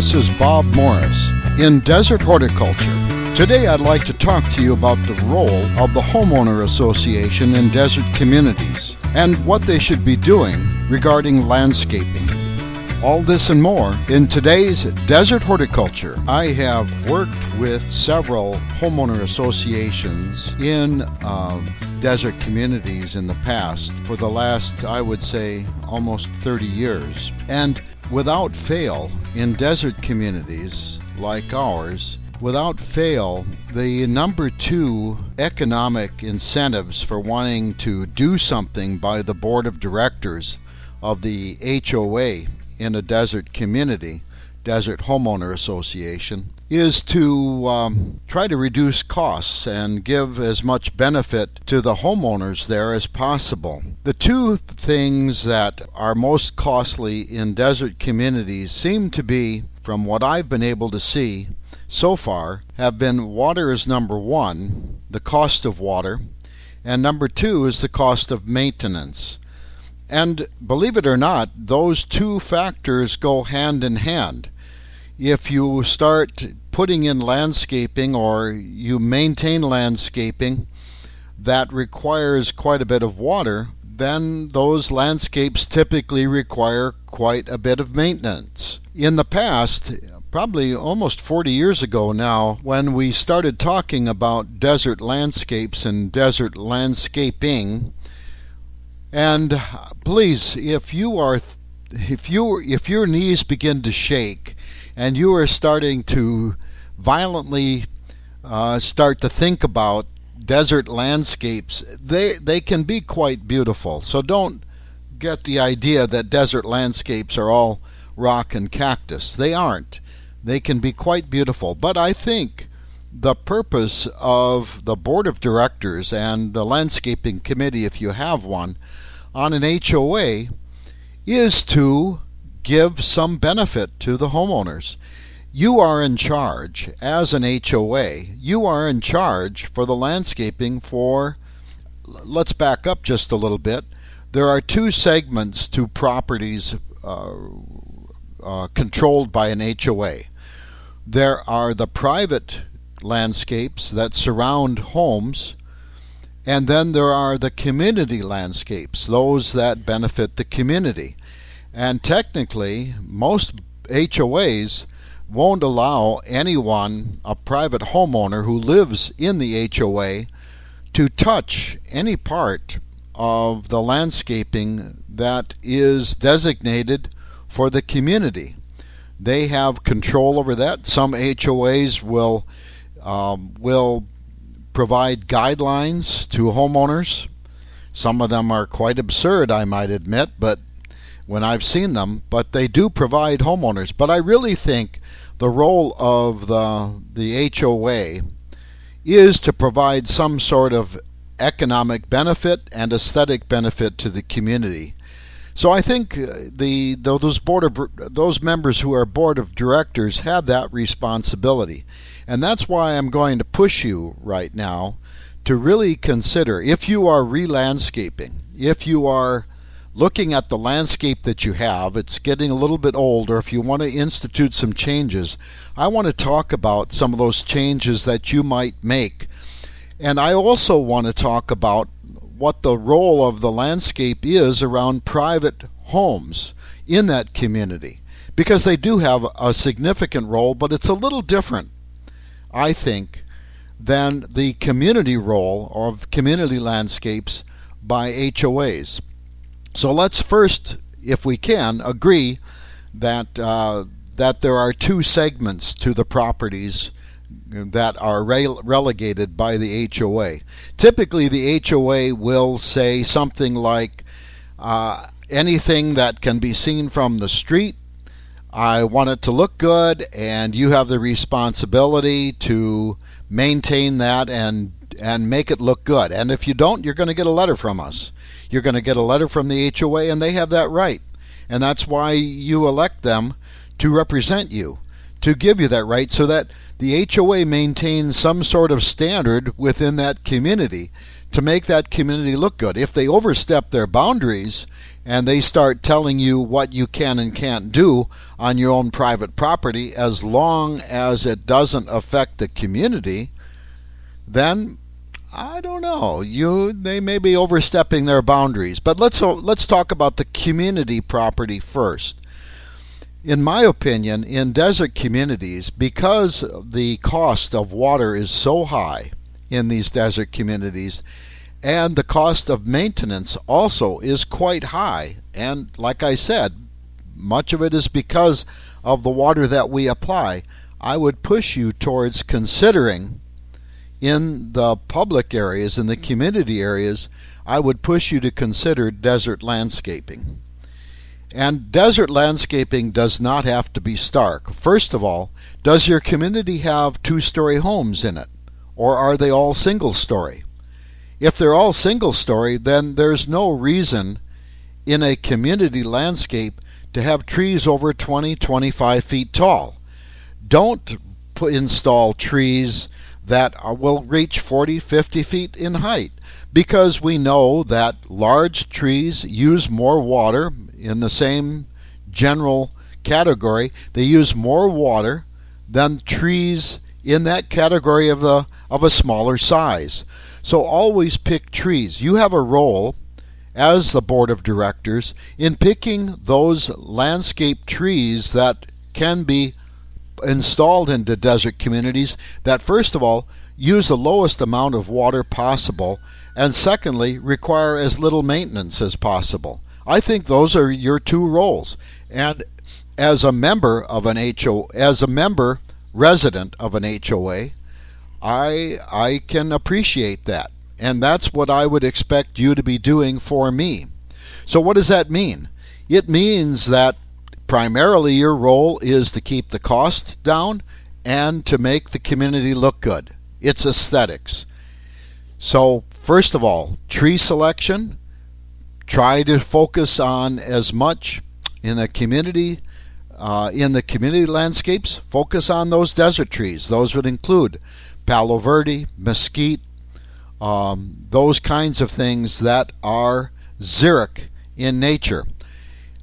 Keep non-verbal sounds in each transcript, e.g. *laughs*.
This is Bob Morris in Desert Horticulture. Today I'd like to talk to you about the role of the Homeowner Association in desert communities and what they should be doing regarding landscaping. All this and more in today's Desert Horticulture. I have worked with several homeowner associations in uh, desert communities in the past for the last, I would say, almost 30 years. And without fail, in desert communities like ours, without fail, the number two economic incentives for wanting to do something by the board of directors of the HOA in a desert community, Desert Homeowner Association, is to um, try to reduce costs and give as much benefit to the homeowners there as possible. The two things that are most costly in desert communities seem to be, from what I've been able to see so far, have been water is number one, the cost of water, and number two is the cost of maintenance. And believe it or not, those two factors go hand in hand. If you start putting in landscaping or you maintain landscaping that requires quite a bit of water, then those landscapes typically require quite a bit of maintenance. In the past, probably almost 40 years ago now, when we started talking about desert landscapes and desert landscaping, and please, if you are, if you if your knees begin to shake, and you are starting to violently uh, start to think about desert landscapes, they they can be quite beautiful. So don't get the idea that desert landscapes are all rock and cactus. They aren't. They can be quite beautiful. But I think the purpose of the board of directors and the landscaping committee, if you have one, on an HOA is to give some benefit to the homeowners. You are in charge as an HOA. You are in charge for the landscaping for, let's back up just a little bit. There are two segments to properties uh, uh, controlled by an HOA. There are the private landscapes that surround homes and then there are the community landscapes, those that benefit the community. And technically, most HOAs won't allow anyone, a private homeowner who lives in the HOA, to touch any part of the landscaping that is designated for the community. They have control over that. Some HOAs will um, will provide guidelines to homeowners. Some of them are quite absurd, I might admit, but when I've seen them, but they do provide homeowners. But I really think the role of the the HOA is to provide some sort of economic benefit and aesthetic benefit to the community. So I think uh, the those board of, those members who are board of directors have that responsibility. And that's why I'm going to push you right now to really consider if you are re-landscaping, if you are looking at the landscape that you have, it's getting a little bit old, or if you want to institute some changes, I want to talk about some of those changes that you might make. And I also want to talk about what the role of the landscape is around private homes in that community. Because they do have a significant role, but it's a little different I think, than the community role of community landscapes by HOAs. So let's first, if we can, agree that uh, that there are two segments to the properties that are rele- relegated by the HOA. Typically, the HOA will say something like uh, anything that can be seen from the street I want it to look good, and you have the responsibility to maintain that and and make it look good. And if you don't, you're going to get a letter from us. You're going to get a letter from the HOA, and they have that right. And that's why you elect them to represent you, to give you that right, so that the HOA maintains some sort of standard within that community to make that community look good. If they overstep their boundaries and they start telling you what you can and can't do on your own private property as long as it doesn't affect the community, then I don't know. You they may be overstepping their boundaries. But let's let's talk about the community property first. In my opinion, in desert communities, because the cost of water is so high in these desert communities, and the cost of maintenance also is quite high. And like I said, much of it is because of the water that we apply. I would push you towards considering in the public areas, in the community areas, I would push you to consider desert landscaping. And desert landscaping does not have to be stark. First of all, does your community have two story homes in it? Or are they all single story? If they're all single story, then there's no reason in a community landscape to have trees over 20, 25 feet tall. Don't put, install trees that will reach 40, 50 feet in height because we know that large trees use more water in the same general category. They use more water than trees in that category of the of a smaller size. So always pick trees. You have a role as the board of directors in picking those landscape trees that can be installed into desert communities that first of all use the lowest amount of water possible and secondly require as little maintenance as possible. I think those are your two roles. And as a member of an HO as a member resident of an HOA, I I can appreciate that. And that's what I would expect you to be doing for me. So what does that mean? It means that primarily your role is to keep the cost down and to make the community look good. It's aesthetics. So, first of all, tree selection, try to focus on as much in the community uh, in the community landscapes focus on those desert trees those would include Palo Verde, mesquite, um, those kinds of things that are xeric in nature.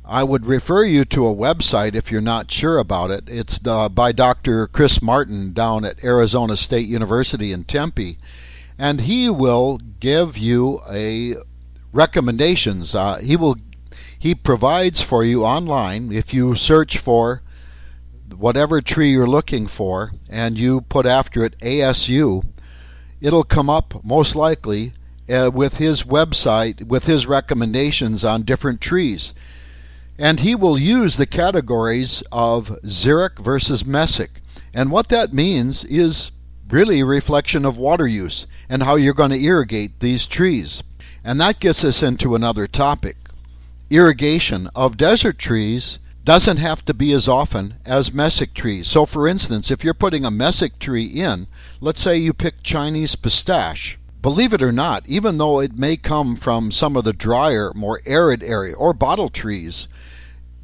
I would refer you to a website if you're not sure about it. It's uh, by Dr. Chris Martin down at Arizona State University in Tempe, and he will give you a recommendations. Uh, he will he provides for you online if you search for whatever tree you're looking for and you put after it ASU, it'll come up most likely uh, with his website with his recommendations on different trees. And he will use the categories of xeric versus mesic. And what that means is really a reflection of water use and how you're going to irrigate these trees. And that gets us into another topic. Irrigation of desert trees doesn't have to be as often as mesic trees. So, for instance, if you're putting a mesic tree in, let's say you pick Chinese pistache. Believe it or not, even though it may come from some of the drier, more arid area or bottle trees,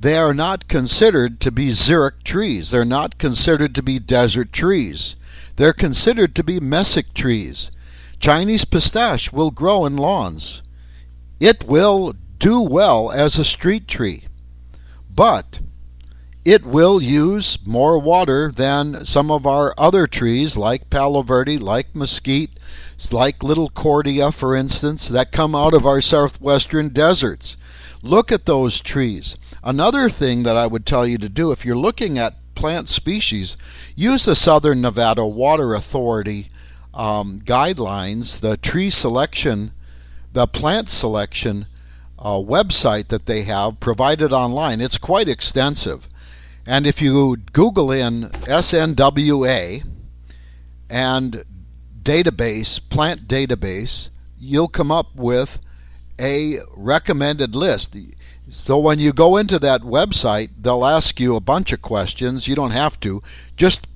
they are not considered to be xeric trees. They're not considered to be desert trees. They're considered to be mesic trees. Chinese pistache will grow in lawns. It will do well as a street tree but it will use more water than some of our other trees like Palo Verde, like mesquite, like little cordia, for instance, that come out of our southwestern deserts. Look at those trees. Another thing that I would tell you to do if you're looking at plant species, use the Southern Nevada Water Authority um, guidelines, the tree selection, the plant selection uh, website that they have provided online. It's quite extensive. And if you Google in SNWA and database, plant database, you'll come up with a recommended list. So when you go into that website, they'll ask you a bunch of questions. You don't have to. Just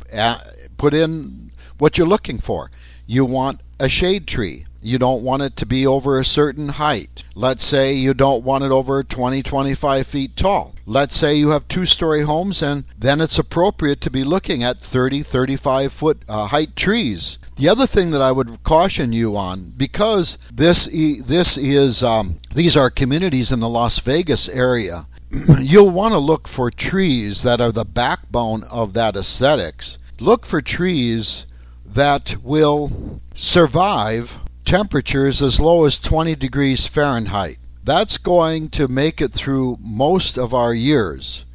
put in what you're looking for. You want a shade tree. You don't want it to be over a certain height. Let's say you don't want it over 20, 25 feet tall. Let's say you have two story homes, and then it's appropriate to be looking at 30, 35 foot uh, height trees. The other thing that I would caution you on, because this this is um, these are communities in the Las Vegas area, *clears throat* you'll want to look for trees that are the backbone of that aesthetics. Look for trees that will survive temperatures as low as 20 degrees Fahrenheit. That's going to make it through most of our years.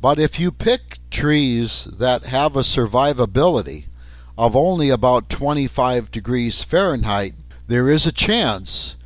But if you pick trees that have a survivability of only about 25 degrees Fahrenheit, there is a chance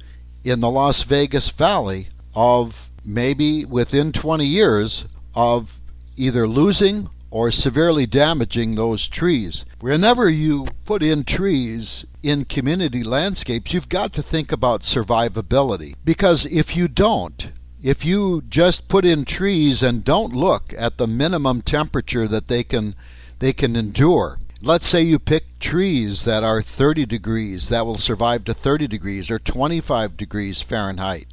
in the Las Vegas Valley of maybe within 20 years of either losing or severely damaging those trees. Whenever you put in trees in community landscapes, you've got to think about survivability. Because if you don't, if you just put in trees and don't look at the minimum temperature that they can they can endure, Let's say you pick trees that are 30 degrees, that will survive to 30 degrees or 25 degrees Fahrenheit.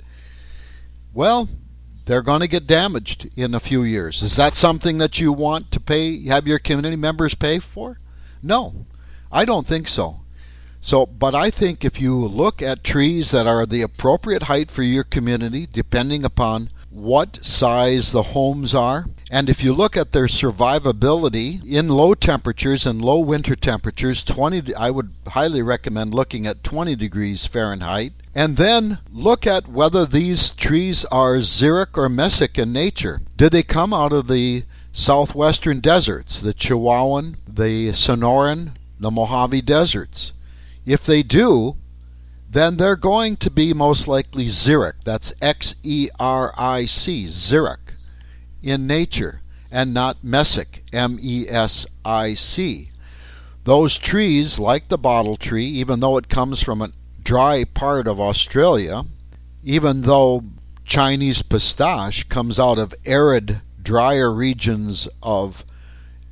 Well, they're going to get damaged in a few years. Is that something that you want to pay, have your community members pay for? No, I don't think so. So, but I think if you look at trees that are the appropriate height for your community, depending upon what size the homes are, and if you look at their survivability in low temperatures and low winter temperatures, 20 I would highly recommend looking at 20 degrees Fahrenheit. And then look at whether these trees are xeric or mesic in nature. Do they come out of the southwestern deserts, the Chihuahuan, the Sonoran, the Mojave deserts? If they do, then they're going to be most likely xeric. That's X E R I C, xeric in nature and not mesic, M E S I C. Those trees, like the bottle tree, even though it comes from a dry part of Australia, even though Chinese pistache comes out of arid, drier regions of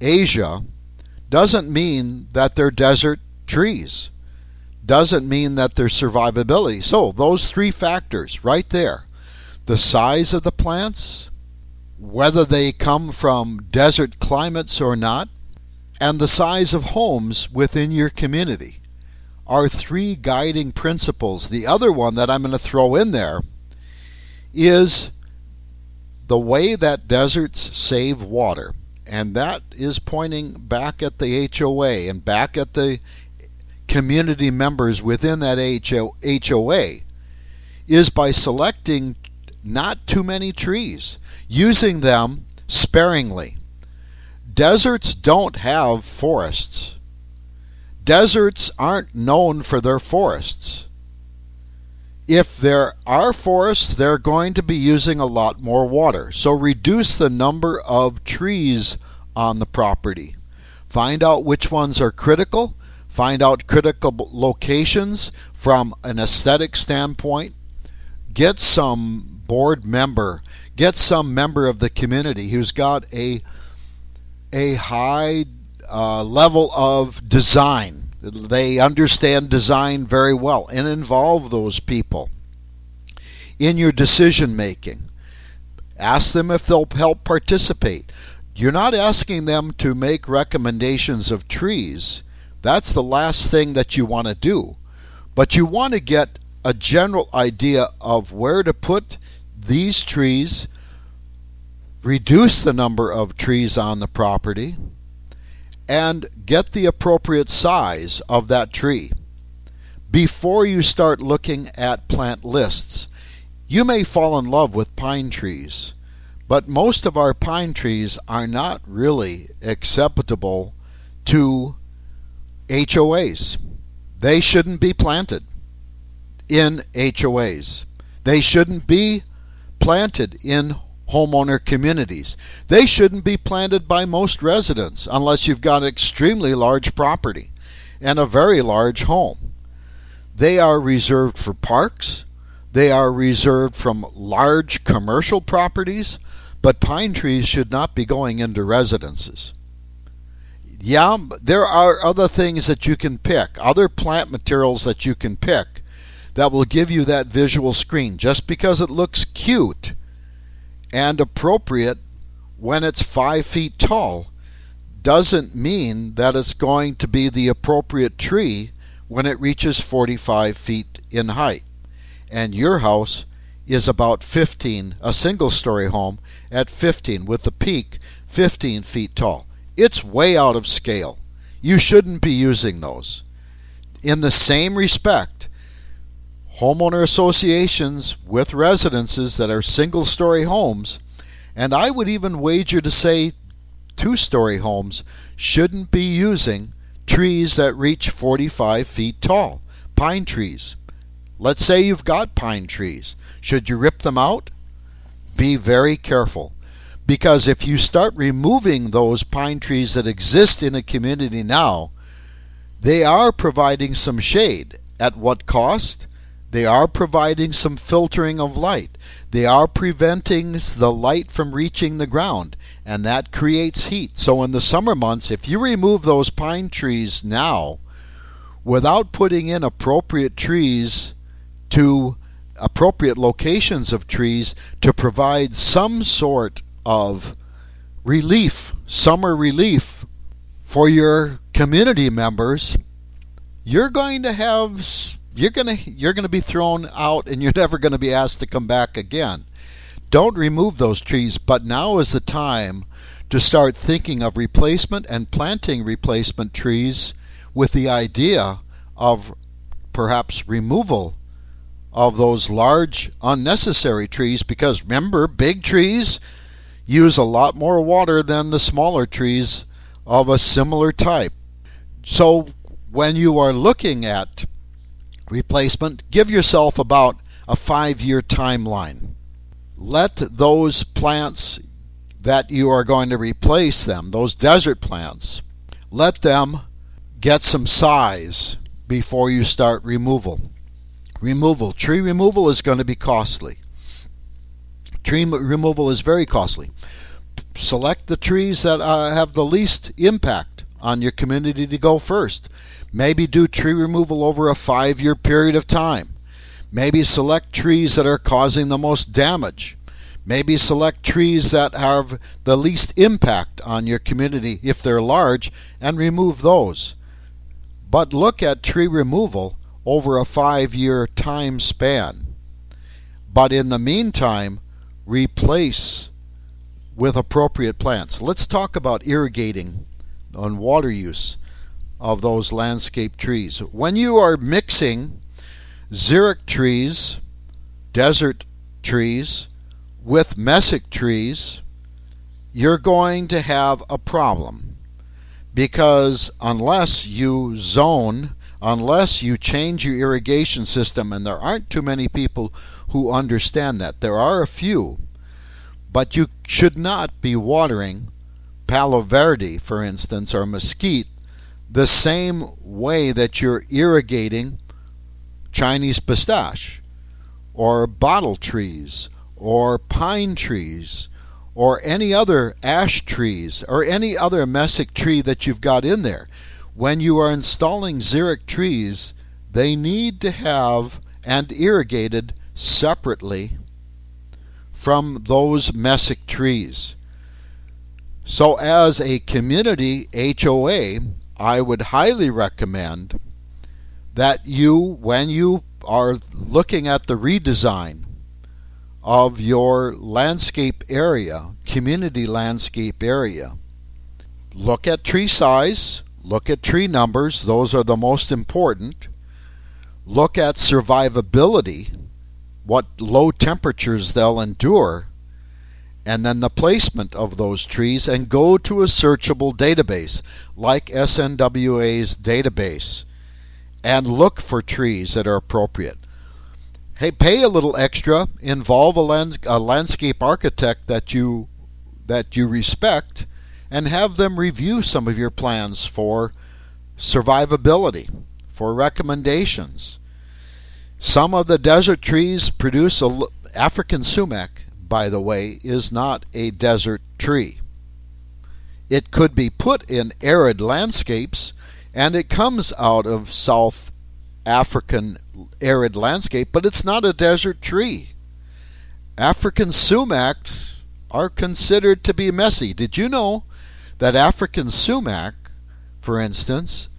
Asia, doesn't mean that they're desert trees. Doesn't mean that they're survivability. So, those three factors right there the size of the plants, whether they come from desert climates or not, and the size of homes within your community are three guiding principles. The other one that I'm going to throw in there is the way that deserts save water. And that is pointing back at the HOA and back at the community members within that HOA is by selecting not too many trees using them sparingly. Deserts don't have forests. Deserts aren't known for their forests. If there are forests, they're going to be using a lot more water. So reduce the number of trees on the property. Find out which ones are critical. Find out critical locations from an aesthetic standpoint. Get some board member get some member of the community who's got a a high uh, level of design. They understand design very well and involve those people in your decision making. Ask them if they'll help participate. You're not asking them to make recommendations of trees. That's the last thing that you want to do. But you want to get a general idea of where to put these trees, reduce the number of trees on the property, and get the appropriate size of that tree. Before you start looking at plant lists, you may fall in love with pine trees, but most of our pine trees are not really acceptable to HOAs. They shouldn't be planted in HOAs. They shouldn't be planted in homeowner communities. They shouldn't be planted by most residents unless you've got an extremely large property and a very large home. They are reserved for parks. They are reserved from large commercial properties, but pine trees should not be going into residences. Yeah, there are other things that you can pick, other plant materials that you can pick that will give you that visual screen. Just because it looks cute and appropriate when it's five feet tall doesn't mean that it's going to be the appropriate tree when it reaches 45 feet in height. And your house is about 15, a single story home at 15 with the peak 15 feet tall. It's way out of scale. You shouldn't be using those. In the same respect, homeowner associations with residences that are single story homes, and I would even wager to say two story homes, shouldn't be using trees that reach 45 feet tall, pine trees. Let's say you've got pine trees. Should you rip them out? Be very careful. Because if you start removing those pine trees that exist in a community now, they are providing some shade. At what cost? They are providing some filtering of light. They are preventing the light from reaching the ground, and that creates heat. So, in the summer months, if you remove those pine trees now without putting in appropriate trees to appropriate locations of trees to provide some sort of relief, summer relief for your community members, you're going to have you're going to you're going to be thrown out and you're *laughs* never going to be asked to come back again. Don't remove those trees, but now is the time to start thinking of replacement and planting replacement trees with the idea of perhaps removal of those large unnecessary trees because remember big trees use a lot more water than the smaller trees of a similar type. So when you are looking at replacement, give yourself about a five year timeline. Let those plants that you are going to replace them, those desert plants, let them get some size before you start removal. Removal. Tree removal is going to be costly. Tree removal is very costly. Select the trees that uh, have the least impact on your community to go first. Maybe do tree removal over a five year period of time. Maybe select trees that are causing the most damage. Maybe select trees that have the least impact on your community if they're large and remove those. But look at tree removal over a five year time span. But in the meantime, replace with appropriate plants. Let's talk about irrigating and water use of those landscape trees. When you are mixing xeric trees, desert trees, with mesic trees, you're going to have a problem because unless you zone, unless you change your irrigation system, and there aren't too many people who understand that, there are a few, but you should not be watering Palo Verde, for instance, or mesquite the same way that you're irrigating Chinese pistache or bottle trees or pine trees or any other ash trees or any other mesic tree that you've got in there. When you are installing xeric trees, they need to have and irrigated separately from those mesic trees. So, as a community HOA, I would highly recommend that you, when you are looking at the redesign of your landscape area, community landscape area, look at tree size, look at tree numbers, those are the most important. Look at survivability, what low temperatures they'll endure and then the placement of those trees and go to a searchable database like SNWA's database and look for trees that are appropriate. Hey, pay a little extra, involve a, lands- a landscape architect that you that you respect and have them review some of your plans for survivability, for recommendations. Some of the desert trees produce a African sumac by the way, is not a desert tree. It could be put in arid landscapes, and it comes out of South African arid landscape, but it's not a desert tree. African sumacs are considered to be messy. Did you know that African sumac, for instance,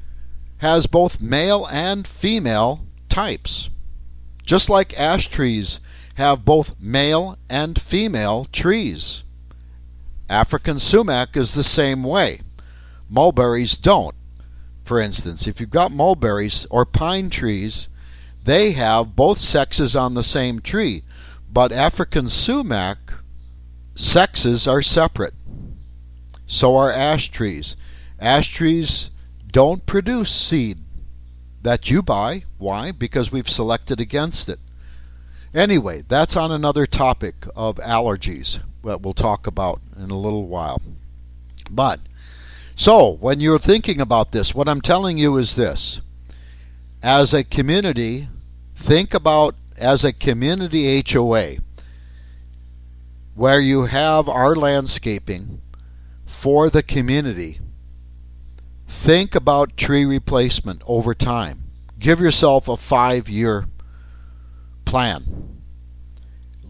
has both male and female types. Just like ash trees have both male and female trees. African sumac is the same way. Mulberries don't. For instance, if you've got mulberries or pine trees, they have both sexes on the same tree, but African sumac sexes are separate. So are ash trees. Ash trees don't produce seed that you buy. Why? Because we've selected against it. Anyway, that's on another topic of allergies that we'll talk about in a little while. But, so, when you're thinking about this, what I'm telling you is this. As a community, think about as a community HOA where you have our landscaping for the community. Think about tree replacement over time. Give yourself a five year plan.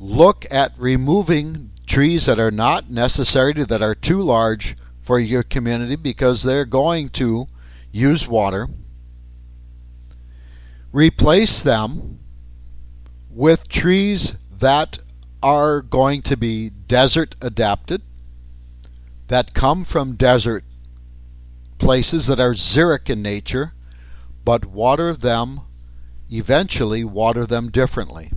Look at removing trees that are not necessary, that are too large for your community because they're going to use water. Replace them with trees that are going to be desert adapted, that come from desert places that are xeric in nature, but water them, eventually water them differently.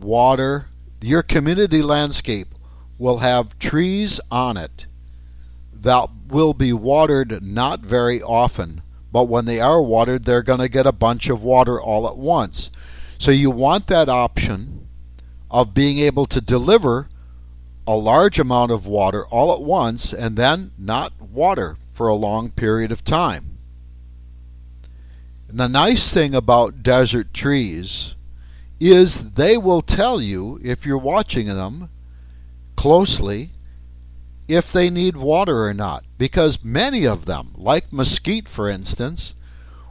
Water, your community landscape will have trees on it that will be watered not very often, but when they are watered, they're going to get a bunch of water all at once. So you want that option of being able to deliver a large amount of water all at once and then not water for a long period of time. And the nice thing about desert trees is they will tell you, if you're watching them closely, if they need water or not. Because many of them, like mesquite for instance,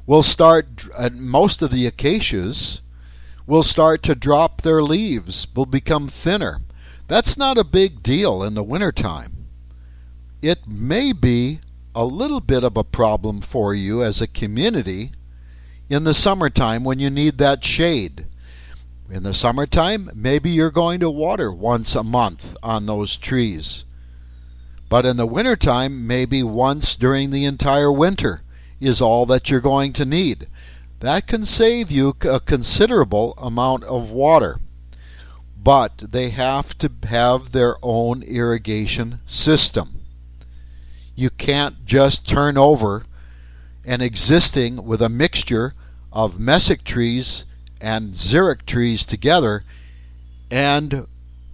will start, most of the acacias, will start to drop their leaves, will become thinner. That's not a big deal in the wintertime. It may be a little bit of a problem for you as a community in the summertime when you need that shade. In the summertime, maybe you're going to water once a month on those trees. But in the wintertime, maybe once during the entire winter is all that you're going to need. That can save you a considerable amount of water. But they have to have their own irrigation system. You can't just turn over an existing with a mixture of mesic trees and xeric trees together and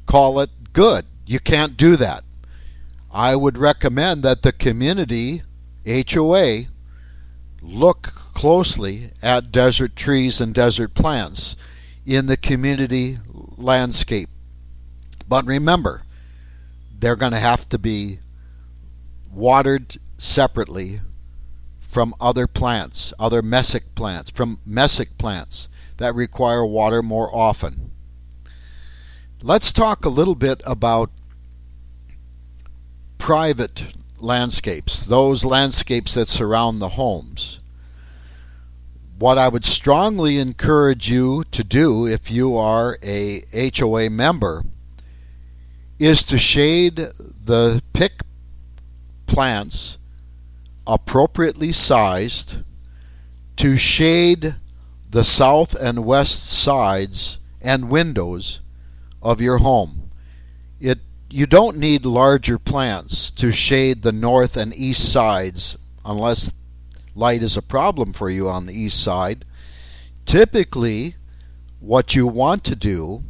call it good. You can't do that. I would recommend that the community HOA look closely at desert trees and desert plants in the community landscape. But remember, they're going to have to be watered separately from other plants, other mesic plants, from mesic plants that require water more often. Let's talk a little bit about private landscapes, those landscapes that surround the homes. What I would strongly encourage you to do if you are a HOA member is to shade the pick plants appropriately sized to shade the south and west sides and windows of your home. It you don't need larger plants to shade the north and east sides unless light is a problem for you on the east side. Typically, what you want to do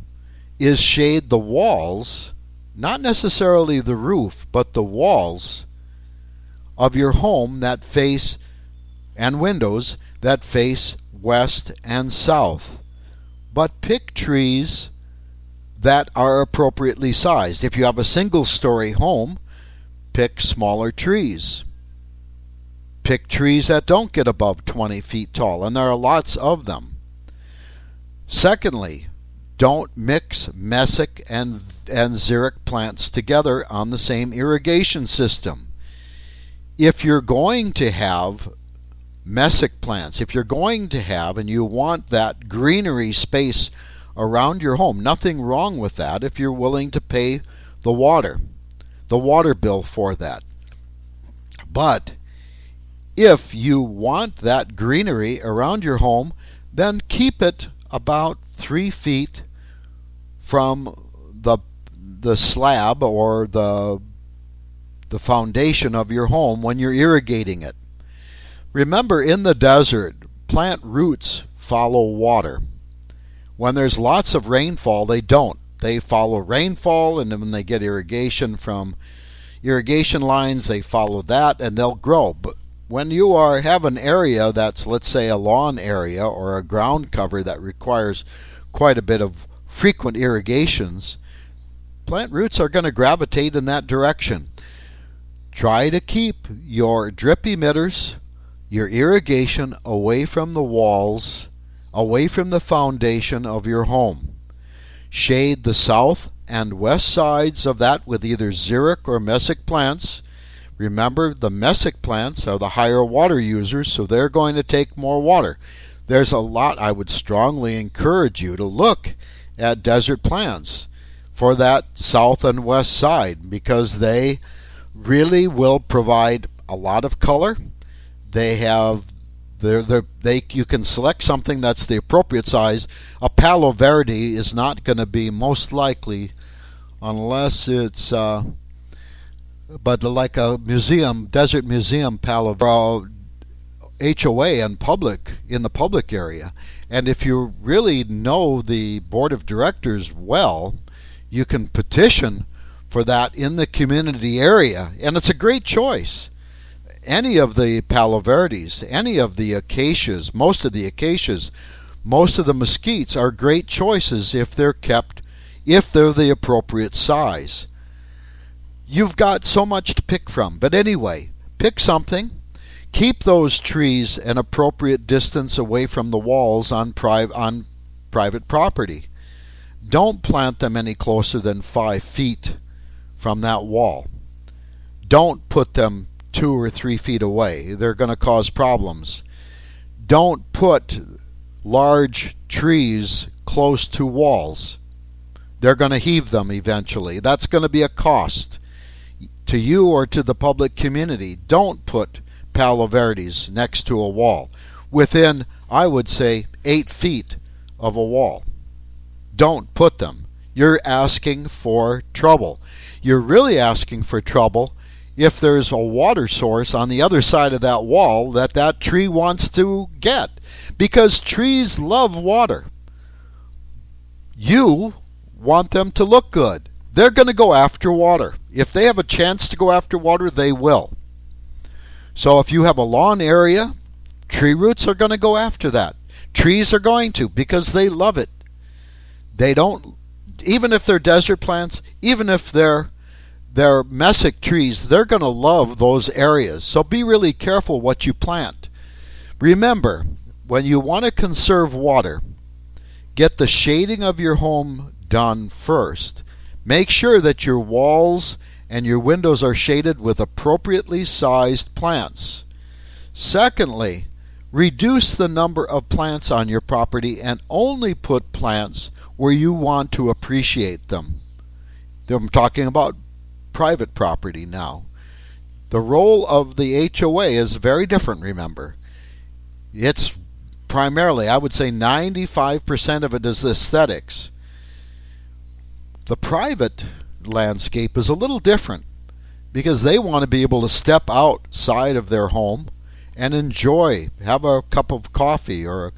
is shade the walls, not necessarily the roof, but the walls of your home that face and windows that face west and south. But pick trees that are appropriately sized. If you have a single story home, pick smaller trees. Pick trees that don't get above 20 feet tall, and there are lots of them. Secondly, don't mix mesic and, and xeric plants together on the same irrigation system. If you're going to have mesic plants, if you're going to have and you want that greenery space around your home, nothing wrong with that if you're willing to pay the water, the water bill for that. But if you want that greenery around your home, then keep it about three feet from the the slab or the the foundation of your home when you're irrigating it. Remember, in the desert, plant roots follow water. When there's lots of rainfall, they don't. They follow rainfall, and when they get irrigation from irrigation lines, they follow that, and they'll grow. But when you are have an area that's let's say a lawn area or a ground cover that requires quite a bit of frequent irrigations, plant roots are going to gravitate in that direction. Try to keep your drip emitters, your irrigation away from the walls, away from the foundation of your home. Shade the south and west sides of that with either xeric or mesic plants Remember, the mesic plants are the higher water users, so they're going to take more water. There's a lot I would strongly encourage you to look at desert plants for that south and west side because they really will provide a lot of color. They have they're, they're, they you can select something that's the appropriate size. A Palo Verde is not going to be most likely unless it's uh, but like a museum, desert museum, Palo Verde, HOA and public in the public area. And if you really know the board of directors well, you can petition for that in the community area, and it's a great choice. Any of the Palo Verdes, any of the acacias, most of the acacias, most of the mesquites are great choices if they're kept, if they're the appropriate size you've got so much to pick from. But anyway, pick something. Keep those trees an appropriate distance away from the walls on, pri- on private property. Don't plant them any closer than five feet from that wall. Don't put them two or three feet away. They're going to cause problems. Don't put large trees close to walls. They're going to heave them eventually. That's going to be a cost to you or to the public community. Don't put Palo Verdes next to a wall within, I would say, eight feet of a wall. Don't put them. You're asking for trouble. You're really asking for trouble if there's a water source on the other side of that wall that that tree wants to get because trees love water. You want them to look good. They're going to go after water. If they have a chance to go after water, they will. So if you have a lawn area, tree roots are going to go after that. Trees are going to because they love it. They don't even if they're desert plants, even if they're they're mesic trees, they're going to love those areas. So be really careful what you plant. Remember, when you want to conserve water, get the shading of your home done first. Make sure that your walls and your windows are shaded with appropriately sized plants. Secondly, reduce the number of plants on your property and only put plants where you want to appreciate them. I'm talking about private property now. The role of the HOA is very different, remember. It's primarily, I would say 95% of it is aesthetics. The private landscape is a little different because they want to be able to step outside of their home and enjoy, have a cup of coffee or a,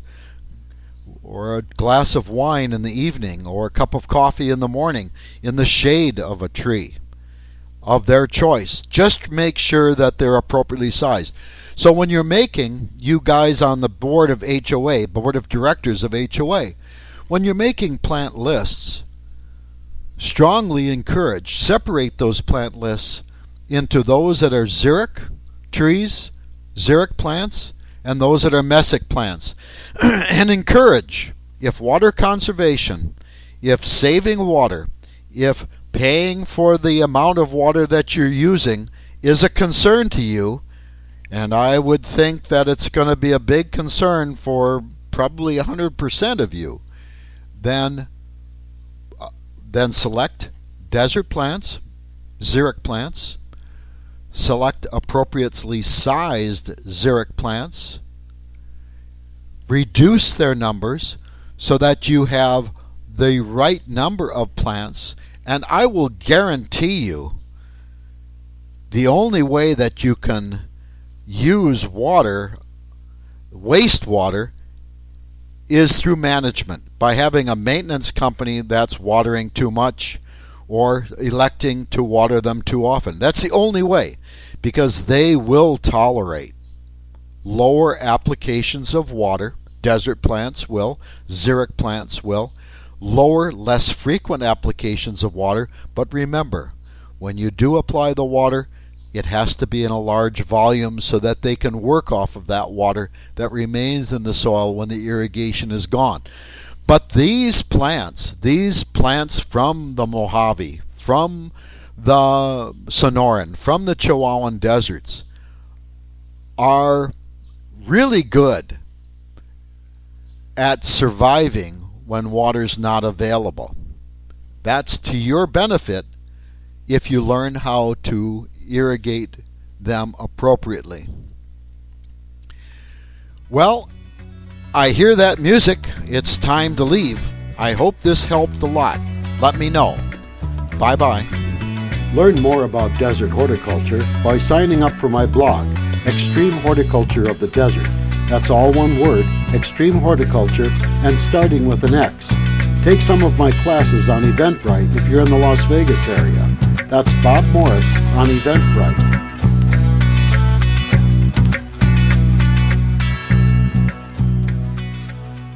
or a glass of wine in the evening or a cup of coffee in the morning in the shade of a tree of their choice. Just make sure that they're appropriately sized. So when you're making, you guys on the board of HOA, board of directors of HOA, when you're making plant lists, strongly encourage separate those plant lists into those that are xeric trees, xeric plants, and those that are mesic plants. *clears throat* and encourage, if water conservation if saving water, if paying for the amount of water that you're using is a concern to you, and I would think that it's going to be a big concern for probably 100% of you, then, uh, then select desert plants, xeric plants, select appropriately sized xeric plants, reduce their numbers so that you have the right number of plants, and I will guarantee you the only way that you can use water, wastewater, is through management by having a maintenance company that's watering too much or electing to water them too often. That's the only way because they will tolerate lower applications of water. Desert plants will, xeric plants will. Lower, less frequent applications of water, but remember, when you do apply the water, it has to be in a large volume so that they can work off of that water that remains in the soil when the irrigation is gone. But these plants, these plants from the Mojave, from the Sonoran, from the Chihuahuan deserts, are really good at surviving when water's not available. That's to your benefit if you learn how to irrigate them appropriately. Well, I hear that music. It's time to leave. I hope this helped a lot. Let me know. Bye bye. Learn more about desert horticulture by signing up for my blog, Xtreme Horticulture of the Desert. That's all one word, Xtreme Horticulture, and starting with an X. Take some of my classes on Eventbrite if you're in the Las Vegas area. That's Bob Morris on Eventbrite.